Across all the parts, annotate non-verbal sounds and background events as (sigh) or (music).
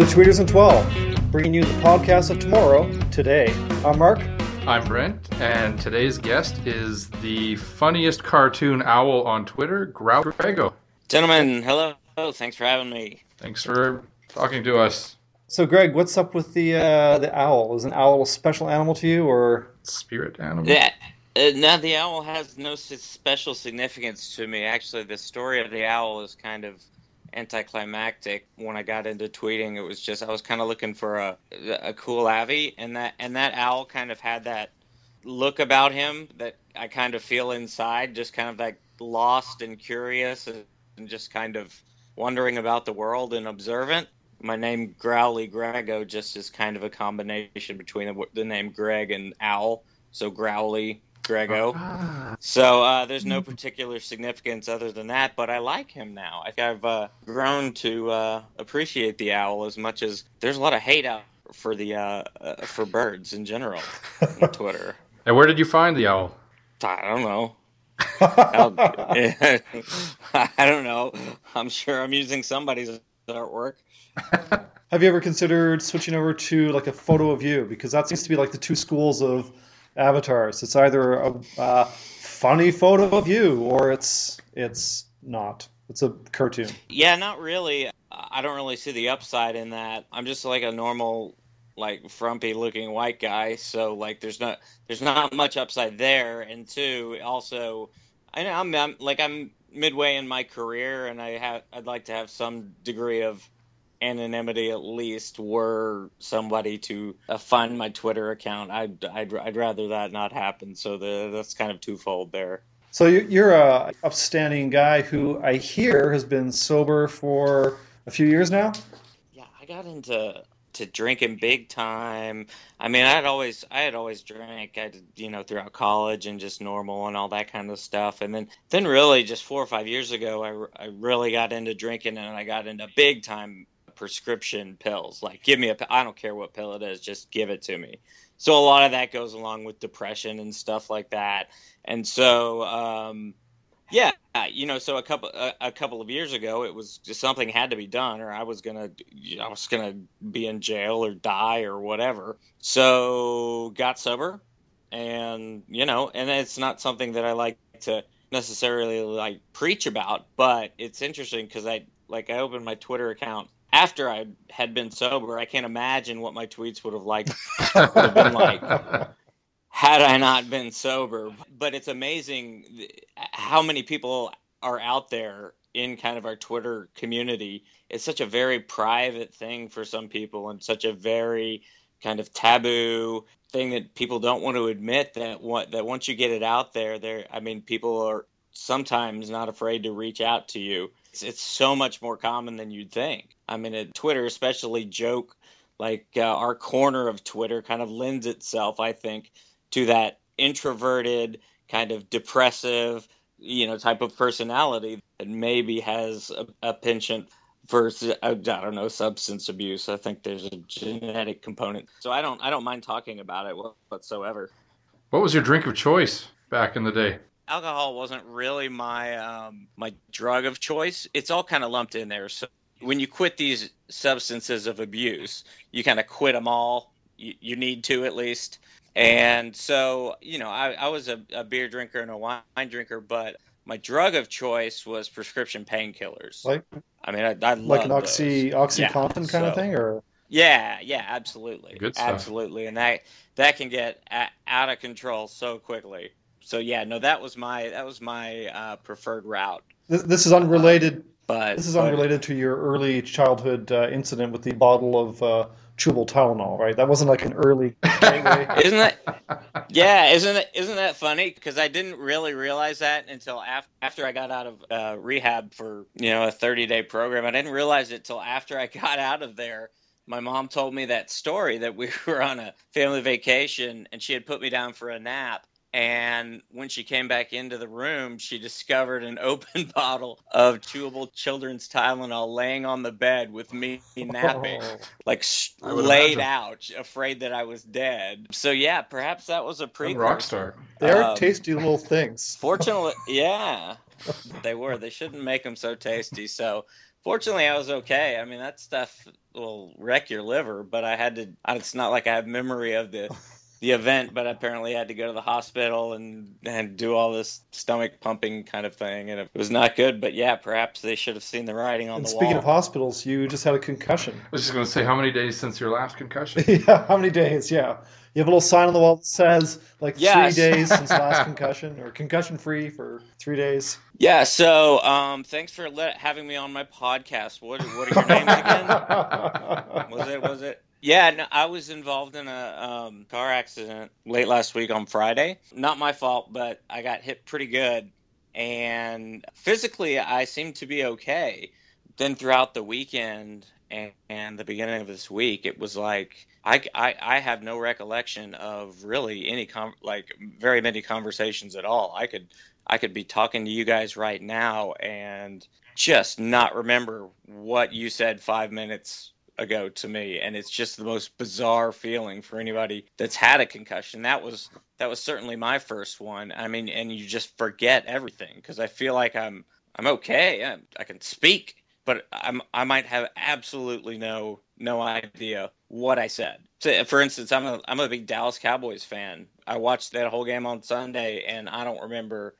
Welcome to Tweeters and 12, bringing you the podcast of tomorrow, today. I'm Mark. I'm Brent, and today's guest is the funniest cartoon owl on Twitter, Growl Grego. Gentlemen, hello. Thanks for having me. Thanks for talking to us. So, Greg, what's up with the uh, the owl? Is an owl a special animal to you, or Spirit animal. Yeah. Uh, now the owl has no special significance to me. Actually, the story of the owl is kind of anticlimactic. When I got into tweeting, it was just I was kind of looking for a a cool avi, and that and that owl kind of had that look about him that I kind of feel inside, just kind of like lost and curious, and, just kind of wondering about the world and observant. My name Growly Grego just is kind of a combination between the, the name Greg and owl, so Growly Grego. Ah, So uh, there's no particular significance other than that, but I like him now. I think I've uh, grown to uh, appreciate the owl as much as there's a lot of hate out for the uh, uh, for birds in general on (laughs) Twitter. and where did you find the owl? I don't know. (laughs) (laughs) I don't know. I'm sure I'm using somebody's artwork. have you ever considered switching over to like a photo of you? Because that seems to be like the two schools of avatars. It's either a uh, funny photo of you, or it's it's not. It's a cartoon. Yeah, not really. I don't really see the upside in that. I'm just like a normal, like frumpy looking white guy. So like, there's not there's not much upside there. And two, also, I know I'm, I'm like I'm midway in my career, and I have I'd like to have some degree of anonymity at least were somebody to uh, find my Twitter account. I'd, I'd I'd rather that not happen. So the that's kind of twofold there. So you- you're a upstanding guy who I hear has been sober for a few years now. Yeah, I got into to drinking big time. I mean, I had always I had always drank, I you know, throughout college and just normal and all that kind of stuff. And then then really just 4 or 5 years ago, I I really got into drinking and I got into big time prescription pills. Like give me a I don't care what pill it is, just give it to me. So a lot of that goes along with depression and stuff like that. And so um yeah, you know, so a couple a, a couple of years ago, it was just something had to be done, or I was gonna I was gonna be in jail or die or whatever. So got sober, and you know, and it's not something that I like to necessarily like preach about, but it's interesting because I like I opened my Twitter account after I had been sober. I can't imagine what my tweets would have like (laughs) would have been like had I not been sober. But it's amazing how many people are out there in kind of our Twitter community. It's such a very private thing for some people and such a very kind of taboo thing that people don't want to admit that what that once you get it out there there I mean people are sometimes not afraid to reach out to you. It's, it's so much more common than you'd think. I mean, at Twitter, especially joke like uh, our corner of Twitter kind of lends itself, I think, to that introverted, kind of depressive, you know, type of personality that maybe has a, a penchant for I don't know substance abuse. I think there's a genetic component, so I don't I don't mind talking about it whatsoever. What was your drink of choice back in the day? Alcohol wasn't really my um, my drug of choice. It's all kind of lumped in there. So when you quit these substances of abuse, you kind of quit them all. You, you need to at least. And so, you know, I, I was a, a beer drinker and a wine drinker, but my drug of choice was prescription painkillers. Like I mean, I, I like an oxy those. oxycontin Yeah, kind of thing, or Yeah, yeah, absolutely, Good stuff. absolutely, and that that can get a, out of control so quickly. So yeah, no, that was my that was my uh, preferred route. this, this is unrelated. But This is but- unrelated to your early childhood uh, incident with the bottle of uh, chewable Tylenol, right? That wasn't like an early. (laughs) Isn't that yeah? Isn't it isn't that funny? Because I didn't really realize that until after after I got out of uh, rehab for you know a thirty day program. I didn't realize it till after I (laughs) got out of there. My mom told me that story that we (laughs) were on a family vacation and she had put me down for a nap. And when she came back into the room, she discovered an (laughs) open bottle of chewable children's Tylenol laying on the bed with me napping Oh. like s- I would laid imagine. out, afraid that I was dead. So yeah, perhaps that was a I'm precursor. rock star. They are Um, tasty little things. (laughs) Fortunately, yeah, they were. They shouldn't make them so tasty. So, Fortunately, I was okay. I mean, that stuff will wreck your liver, but I had to. It's not like I have memory of the the event, but apparently had to go to the hospital and and do all this stomach pumping kind of thing, and it was not good. But yeah, perhaps they should have seen the writing on And the speaking wall. Speaking of hospitals, you just had a concussion. I was just going to say, how many days since your last concussion? (laughs) yeah, how many days? Yeah. You have a little sign on the wall that says like Yes. three days since last (laughs) concussion or concussion free for three days. yeah, so um, thanks for let, having me on my podcast. What what are your names again? (laughs) Was it was it? Yeah, no, I was involved in a um, car accident late last week on Friday. Not my fault, but I got hit pretty good, and physically I seemed to be okay. Then throughout the weekend and, and the beginning of this week, it was like I, I, I have no recollection of really any com- like very many conversations at all. I could I could be talking to you guys right now and just not remember what you said five minutes ago to me and it's just the most bizarre feeling for anybody that's had a concussion. That was that was certainly my first one. I mean and you just forget everything because i feel like i'm i'm okay. I, I can speak but i'm i might have absolutely no no idea what i said. So for instance i'm a i'm a big dallas cowboys fan. I watched that whole game on sunday and i don't remember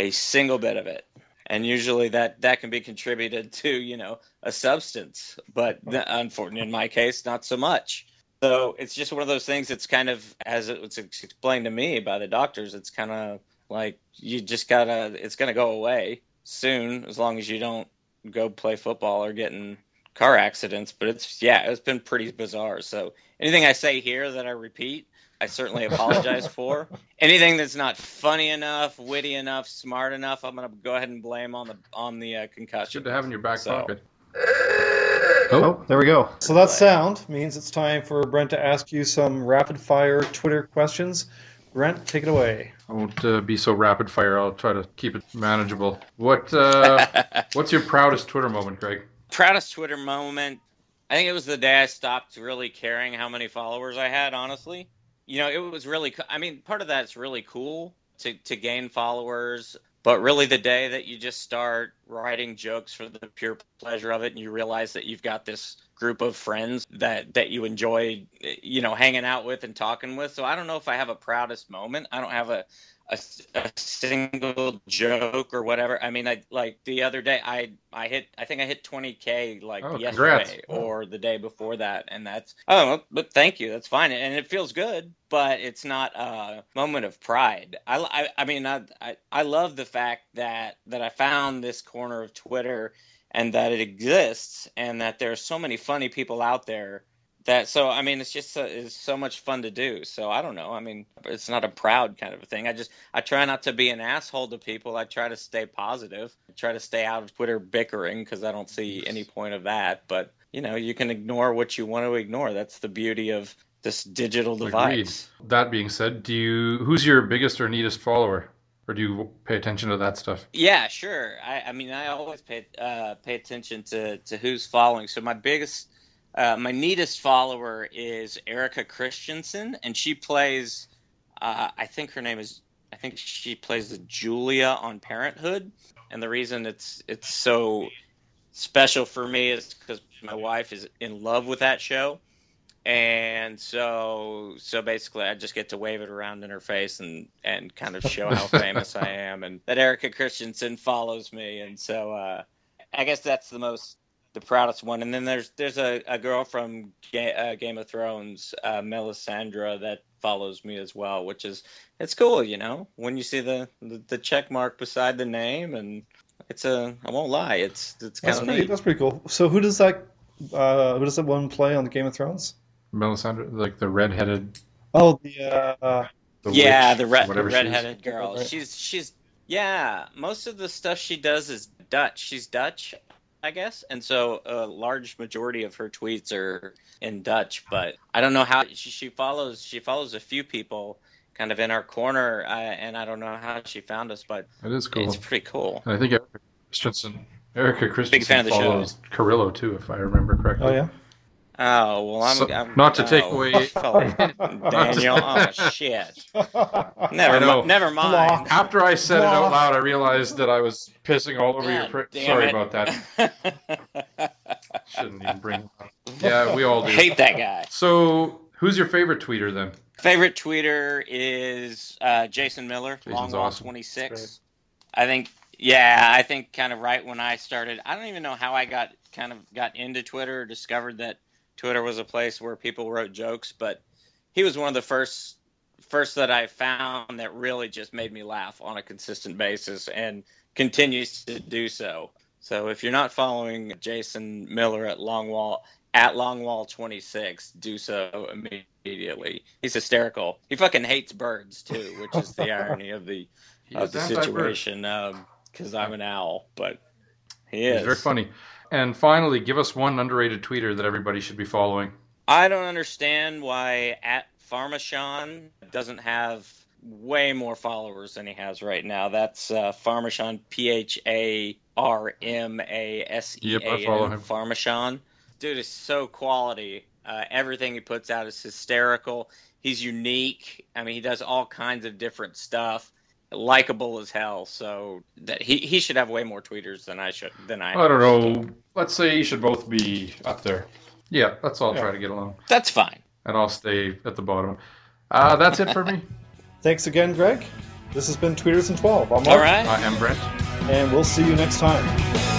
a single bit of it and usually that that can be contributed to you know a substance but unfortunately in my case not so much. So it's just one of those things that's kind of as it was explained to me by the doctors it's kind of like you just gotta it's gonna go away soon as long as you don't go play football or get in car accidents but it's yeah it's been pretty bizarre. So anything i say here that i repeat I certainly apologize for. (laughs) Anything that's not funny enough, witty enough, smart enough, I'm gonna go ahead and blame on the on the uh, concussion. Good to have in your back So- pocket. Oh, there we go. So that sound means it's time for Brent to ask you some rapid fire Twitter questions. Brent, take it away. I won't uh, be so rapid fire. I'll try to keep it manageable. What uh, (laughs) What's your proudest Twitter moment, Greg? Proudest Twitter moment. I think it was the day I stopped really caring how many followers I had. Honestly, you know, it was really. I mean, part of that's really cool to to gain followers, but really the day that you just start writing jokes for the pure pleasure of it, and you realize that you've got this group of friends that that you enjoy, you know, hanging out with and talking with. So I don't know if I have a proudest moment. I don't have a a, a single joke or whatever. I mean, I like the other day I I hit I think I hit 20k like Oh, yesterday congrats. or the day before that, and that's oh, but thank you, that's fine, and it feels good, but it's not a moment of pride. I I, I mean I, I I love the fact that that I found this corner of Twitter and that it exists and that there's so many funny people out there that so i mean it's just so, it's so much fun to do so i don't know i mean it's not a proud kind of a thing i just i try not to be an asshole to people i try to stay positive I try to stay out of twitter bickering because i don't see any point of that but you know you can ignore what you want to ignore that's the beauty of this digital Agreed. device That being said, do you who's your biggest or neatest follower, or do you pay attention to that stuff? Yeah, sure. I, I mean, I always pay uh, pay attention to, to who's following. So my biggest, uh, my neatest follower is Erika Christensen, and she plays. Uh, I think her name is. I think she plays the Julia on Parenthood, and the reason it's it's so special for me is because my wife is in love with that show, and so so basically I just get to wave it around in her face and and kind of show how (laughs) famous I am, and that Erika Christensen follows me, and so uh, I guess that's the most the proudest one. And then there's there's a, a girl from Ga- uh, Game of Thrones, uh, Melisandre, that follows me as well, which is it's cool, you know, when you see the the, the check mark beside the name, and it's a I won't lie, it's it's kind That's of pretty, neat. that's pretty cool. So who does that uh, who does that one play on the Game of Thrones? Melisandre, like the redheaded, Oh, the uh, the yeah, witch, the, red, the whatever she redheaded girl. She's she's yeah. Most of the stuff she does is Dutch. She's Dutch, I guess, and so a large majority of her tweets are in Dutch. But I don't know how she, she follows. She follows a few people kind of in our corner, uh, and I don't know how she found us, but It is cool. it's pretty cool. And I think Erika Christensen, Erika Christensen fan of the show. follows Carrillo too, if I remember correctly. oh yeah. Oh well, I'm, So- I'm not to take oh, away- (laughs) Daniel. Oh (laughs) shit! Never, I never mind. After I said it out loud, I realized that I was pissing all over your. God Pri- damn Sorry it. about that. (laughs) Shouldn't even bring. Yeah, we all do. Hate that guy. So, who's your favorite tweeter then? Favorite tweeter is uh, Jason Miller, Jason's Longwall awesome. twenty That's six. I think, yeah, I think kind of right when I started. I don't even know how I got kind of got into Twitter, or discovered that Twitter was a place where people wrote jokes, but he was one of the first first that I found that really just made me laugh on a consistent basis and continues to do so. So if you're not following Jason Miller at Longwall at Longwall 26, do so immediately. He's hysterical. He fucking hates birds too, which is the irony of the (laughs) of the situation. Because I'm an owl, but he He's is very funny. And finally, give us one underrated tweeter that everybody should be following. I don't understand why at Pharmashon doesn't have way more followers than he has right now. That's uh, Pharmashon, P H A R M A S E A him. Pharmashon. Dude is so quality. Uh, everything he puts out is hysterical. He's unique. I mean, he does all kinds of different stuff. Likable as hell. So that he, he should have way more tweeters than I should than I. I don't know. Let's say you should both be up there. Yeah, let's all Yeah. try to get along. That's fine. And I'll stay at the bottom. Uh, that's it for me. (laughs) Thanks again, Greg. This has been Tweeters in 12. I'm Mark, All right. I am Brent. and we'll see you next time.